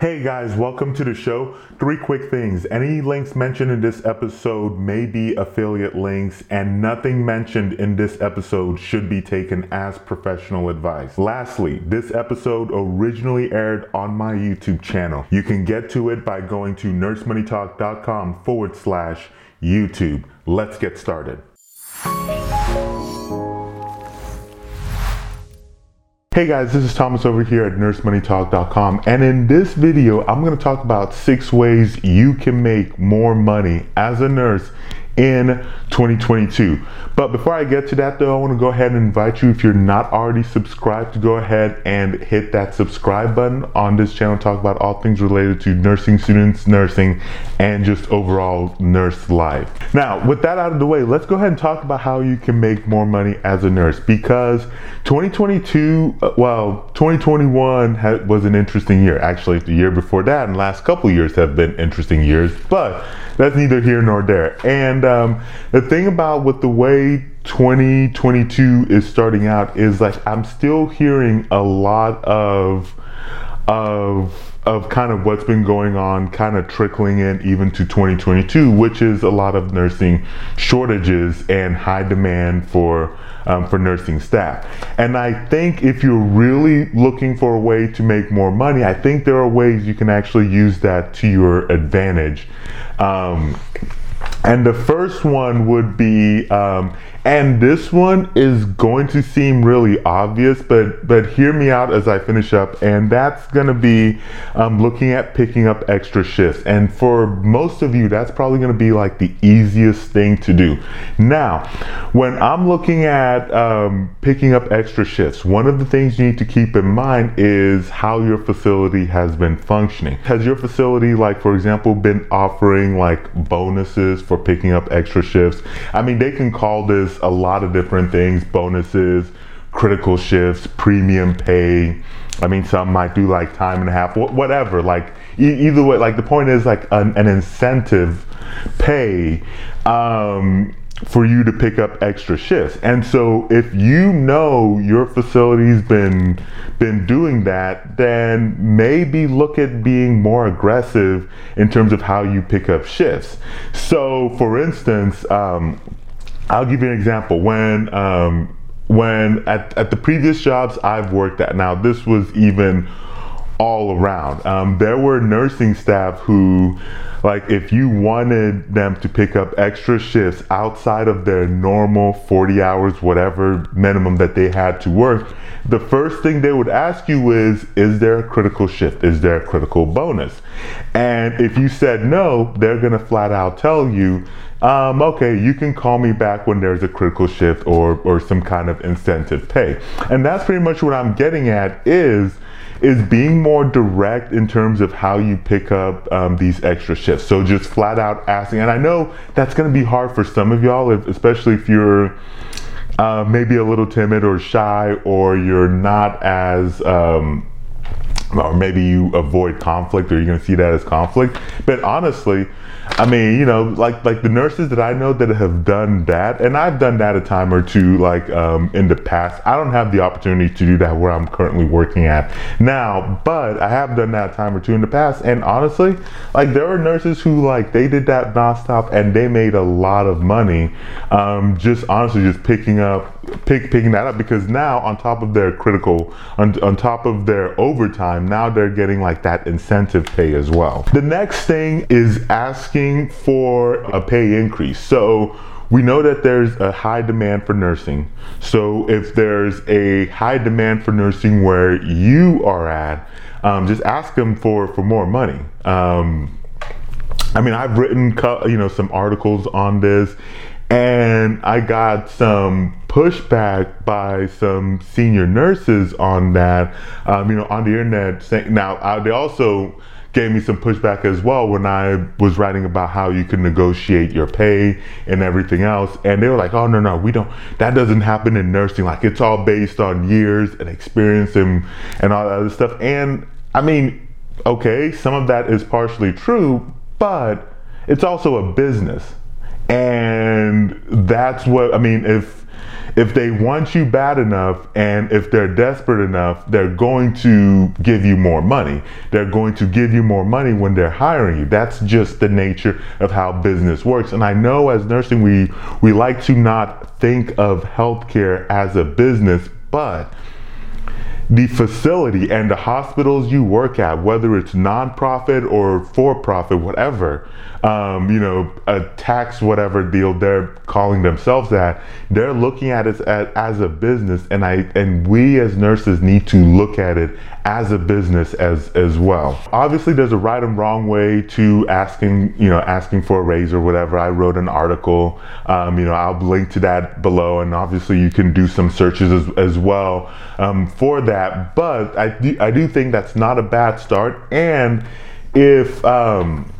Hey guys, welcome to the show. Three quick things. Any links mentioned in this episode may be affiliate links, and nothing mentioned in this episode should be taken as professional advice. Lastly, this episode originally aired on my YouTube channel. You can get to it by going to nursemoneytalk.com forward slash YouTube. Let's get started. Hey guys, this is Thomas over here at nursemoneytalk.com and in this video I'm going to talk about six ways you can make more money as a nurse in 2022. But before I get to that though, I want to go ahead and invite you if you're not already subscribed to go ahead and hit that subscribe button on this channel talk about all things related to nursing students, nursing, and just overall nurse life. Now, with that out of the way, let's go ahead and talk about how you can make more money as a nurse because 2022, uh, well, 2021 was an interesting year. Actually, the year before that and last couple years have been interesting years, but that's neither here nor there. And um, the thing about with the way 2022 is starting out is like I'm still hearing a lot of of of kind of what's been going on kind of trickling in even to 2022 which is a lot of nursing shortages and high demand for um, for nursing staff. And i think if you're really looking for a way to make more money i think there are ways you can actually use that to your advantage. Um, and the first one would be, um, and this one is going to seem really obvious, but but hear me out as I finish up. And that's going to be um, looking at picking up extra shifts. And for most of you, that's probably going to be like the easiest thing to do. Now, when I'm looking at um, picking up extra shifts, one of the things you need to keep in mind is how your facility has been functioning. Has your facility, like for example, been offering like bonuses for picking up extra shifts? I mean, they can call this a lot of different things bonuses, critical shifts, premium pay. I mean, some might do like time and a half, whatever. Like, either way, like the point is like an, an incentive pay um, for you to pick up extra shifts. And so, if you know your facility's been been doing that, then maybe look at being more aggressive in terms of how you pick up shifts. So, for instance. Um, I'll give you an example. When um, when at, at the previous jobs I've worked at, now this was even all around. Um, there were nursing staff who, like, if you wanted them to pick up extra shifts outside of their normal 40 hours, whatever minimum that they had to work, the first thing they would ask you is, is there a critical shift? Is there a critical bonus? And if you said no, they're gonna flat out tell you, um, okay, you can call me back when there's a critical shift or, or some kind of incentive pay. And that's pretty much what I'm getting at is, is being more direct in terms of how you pick up um, these extra shifts. So just flat out asking, and I know that's going to be hard for some of y'all, if, especially if you're uh, maybe a little timid or shy, or you're not as um, or maybe you avoid conflict or you're going to see that as conflict. But honestly, I mean, you know, like like the nurses that I know that have done that, and I've done that a time or two, like um, in the past. I don't have the opportunity to do that where I'm currently working at now, but I have done that a time or two in the past. And honestly, like there are nurses who like they did that nonstop and they made a lot of money, um, just honestly just picking up pick, picking that up because now on top of their critical on, on top of their overtime now they're getting like that incentive pay as well the next thing is asking for a pay increase so we know that there's a high demand for nursing. So if there's a high demand for nursing where you are at, um, just ask them for, for more money. Um, I mean, I've written, you know, some articles on this and I got some pushback by some senior nurses on that, um, you know, on the internet. Saying, now, uh, they also gave me some pushback as well when I was writing about how you can negotiate your pay and everything else. And they were like, oh, no, no, we don't, that doesn't happen in nursing. Like, it's all based on years and experience and, and all that other stuff. And I mean, okay, some of that is partially true, but it's also a business and that's what I mean. If if they want you bad enough and if they're desperate enough, they're going to give you more money. They're going to give you more money when they're hiring you. That's just the nature of how business works. And I know as nursing, we, we like to not think of healthcare as a business, but the facility and the hospitals you work at, whether it's nonprofit or for profit, whatever, um, you know, a tax whatever deal they're calling themselves that, they're looking at it as, as a business, and I and we as nurses need to look at it as a business as as well. Obviously, there's a right and wrong way to asking, you know, asking for a raise or whatever. I wrote an article, um, you know, I'll link to that below, and obviously you can do some searches as, as well um, for that. But I do, I do think that's not a bad start, and if um,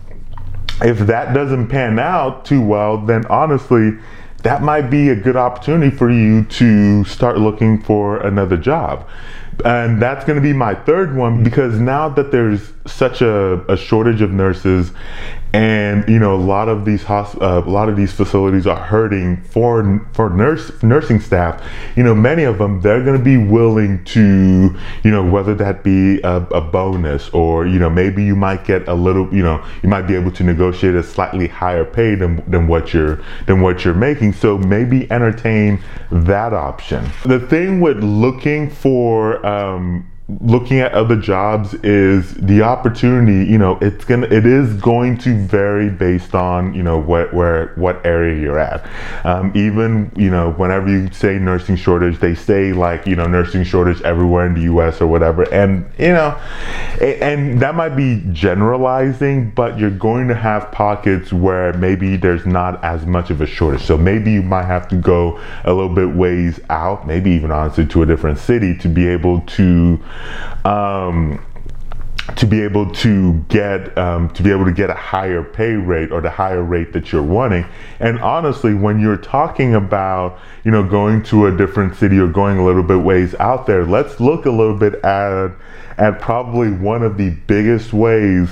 if that doesn't pan out too well, then honestly, that might be a good opportunity for you to start looking for another job. And that's going to be my third one because now that there's such a, a shortage of nurses and you know a lot of these hosp- uh, a lot of these facilities are hurting for for nurse nursing staff. You know many of them they're going to be willing to you know whether that be a, a, bonus or you know maybe you might get a little you know you might be able to negotiate a slightly higher pay than, than what you're than what you're making. So maybe entertain that option. The thing with looking for um, looking at other jobs is the opportunity you know it's gonna it is going to vary based on you know what where what area you're at. Um, even you know whenever you say nursing shortage they say like you know nursing shortage everywhere in the US or whatever. And you know and that might be generalizing but you're going to have pockets where maybe there's not as much of a shortage. So maybe you might have to go a little bit ways out maybe even honestly to a different city to be able to um, to be able to get um, to be able to get a higher pay rate or the higher rate that you're wanting. And honestly when you're talking about you know going to a different city or going a little bit ways out there let's look a little bit at at probably one of the biggest ways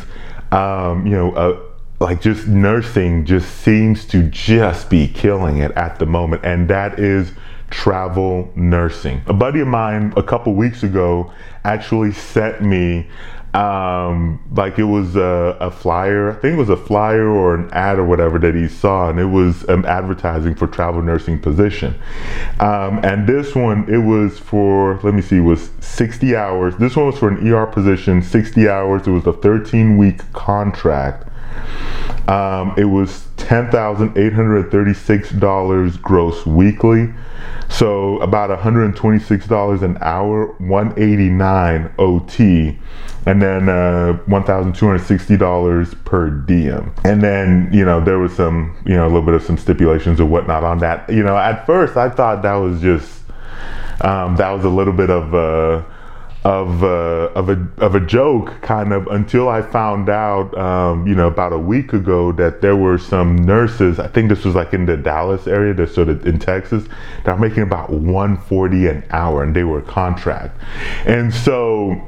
um, you know uh, like just nursing just seems to just be killing it at the moment. And that is travel nursing. A buddy of mine a couple weeks ago actually sent me um, like it was a, a, flyer. I think it was a flyer or an ad or whatever that he saw, and it was um, advertising for travel nursing position. Um, and this one, it was for let me see, it was 60 hours. This one was for an ER position, 60 hours. It was a 13 week contract. Um, it was $10,836 gross weekly. So about $126 an hour, 189 OT, and then uh, $1,260 per diem. And then, you know, there was some, you know, a little bit of some stipulations or whatnot on that. You know, at first I thought that was just, um, that was a little bit of, uh, of uh, of a of a joke kind of until I found out um, you know about a week ago that there were some nurses I think this was like in the Dallas area that sort of in Texas that are making about 140 an hour and they were contract. And so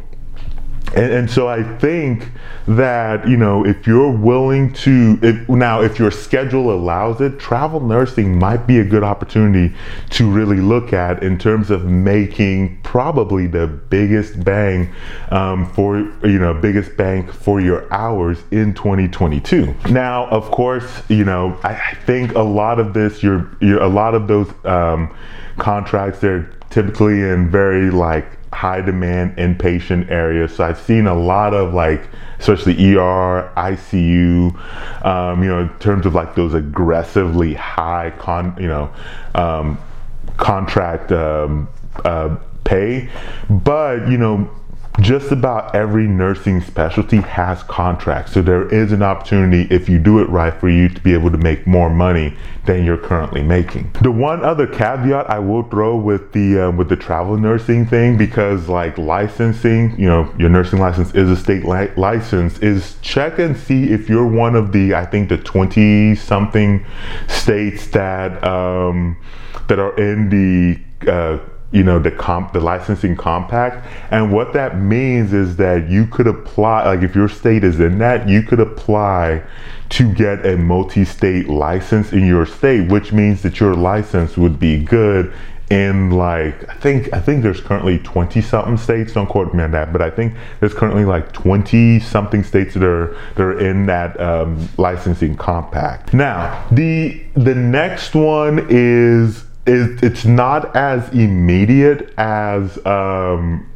and, and, so I think that, you know, if you're willing to, if, now if your schedule allows it, travel nursing might be a good opportunity to really look at in terms of making probably the biggest bang um, for, you know, biggest bang for your hours in 2022. Now, of course, you know, I, I think a lot of this, a lot of those um, contracts, they're typically in very like high demand inpatient areas. So I've seen a lot of like, especially ER, ICU, um, you know, in terms of like those aggressively high con, you know, um, contract um, uh, pay. But you know, just about every nursing specialty has contracts. So there is an opportunity if you do it right for you to be able to make more money than you're currently making. The one other caveat I will throw with the um, with the travel nursing thing because like licensing, you know, your nursing license is a state li- license is check and see if you're one of the I think the 20 something states that um, that are in the uh, you know the comp the licensing compact and what that means is that you could apply like if your state is in that you could apply to get a multi-state license in your state which means that your license would be good in like I think I think there's currently 20 something states. Don't quote me on that, but I think there's currently like 20 something states that are that are in that um, licensing compact. Now the the next one is is it's not as immediate as um,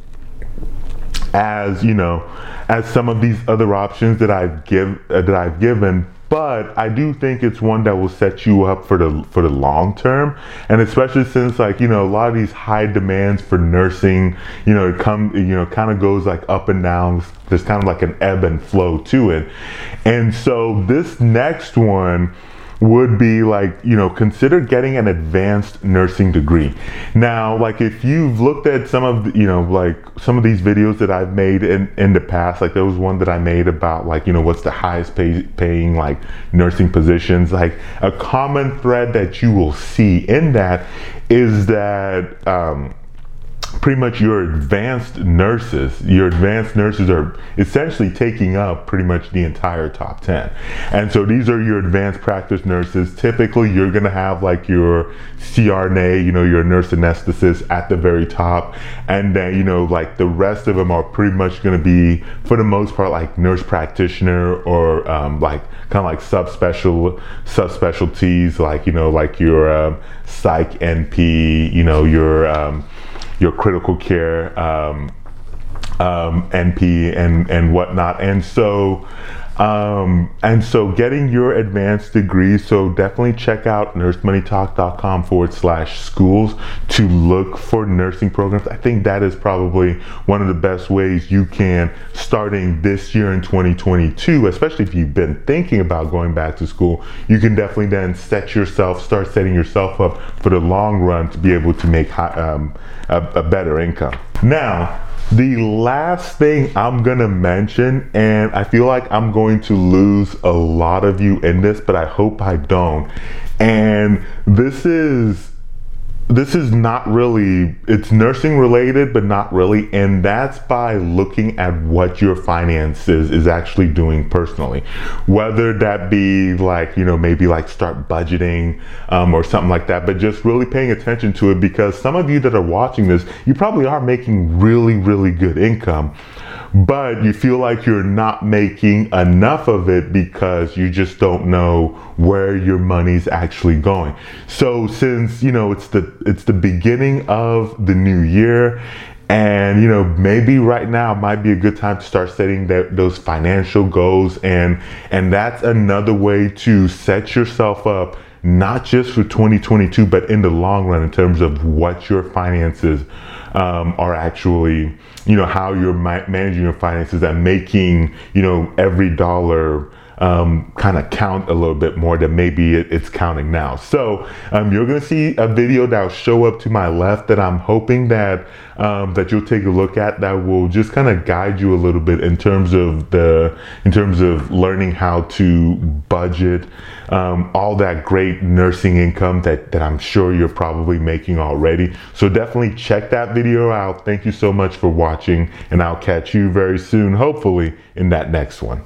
as you know as some of these other options that I've give uh, that I've given but I do think it's one that will set you up for the for the long term, and especially since like you know a lot of these high demands for nursing, you know, it come you know kind of goes like up and down. There's kind of like an ebb and flow to it, and so this next one would be like, you know, consider getting an advanced nursing degree. Now, like if you've looked at some of, the, you know, like some of these videos that I've made in, in the past, like there was one that I made about like, you know, what's the highest pay, paying like nursing positions, like a common thread that you will see in that is that, um, pretty much your advanced nurses, your advanced nurses are essentially taking up pretty much the entire top 10. And so these are your advanced practice nurses. Typically, you're going to have like your CRNA, you know, your nurse anesthetist at the very top. And then, you know, like the rest of them are pretty much going to be, for the most part, like nurse practitioner or um, like kind of like subspecial subspecialties, like, you know, like your um, psych NP, you know, your um, your critical care um, um, NP and and whatnot. And so um, and so getting your advanced degree, so definitely check out nursemoneytalk.com forward slash schools to look for nursing programs. I think that is probably one of the best ways you can starting this year in 2022, especially if you've been thinking about going back to school, you can definitely then set yourself, start setting yourself up for the long run to be able to make high, um, a, a better income. Now, the last thing I'm gonna mention, and I feel like I'm going to lose a lot of you in this, but I hope I don't. And this is this is not really it's nursing related but not really and that's by looking at what your finances is actually doing personally whether that be like you know maybe like start budgeting um, or something like that but just really paying attention to it because some of you that are watching this you probably are making really really good income but you feel like you're not making enough of it because you just don't know where your money's actually going. So since, you know, it's the it's the beginning of the new year. And you know maybe right now might be a good time to start setting that, those financial goals. And and that's another way to set yourself up not just for 2022 but in the long run in terms of what your finances um, are actually, you know, how you're ma- managing your finances and making, you know, every dollar um, kind of count a little bit more than maybe it, it's counting now. So um, you're going to see a video that'll show up to my left that I'm hoping that um, that you'll take a look at that will just kind of guide you a little bit in terms of the in terms of learning how to budget um, all that great nursing income that that I'm sure you're probably making already. So definitely check that video out. Thank you so much for watching, and I'll catch you very soon, hopefully in that next one.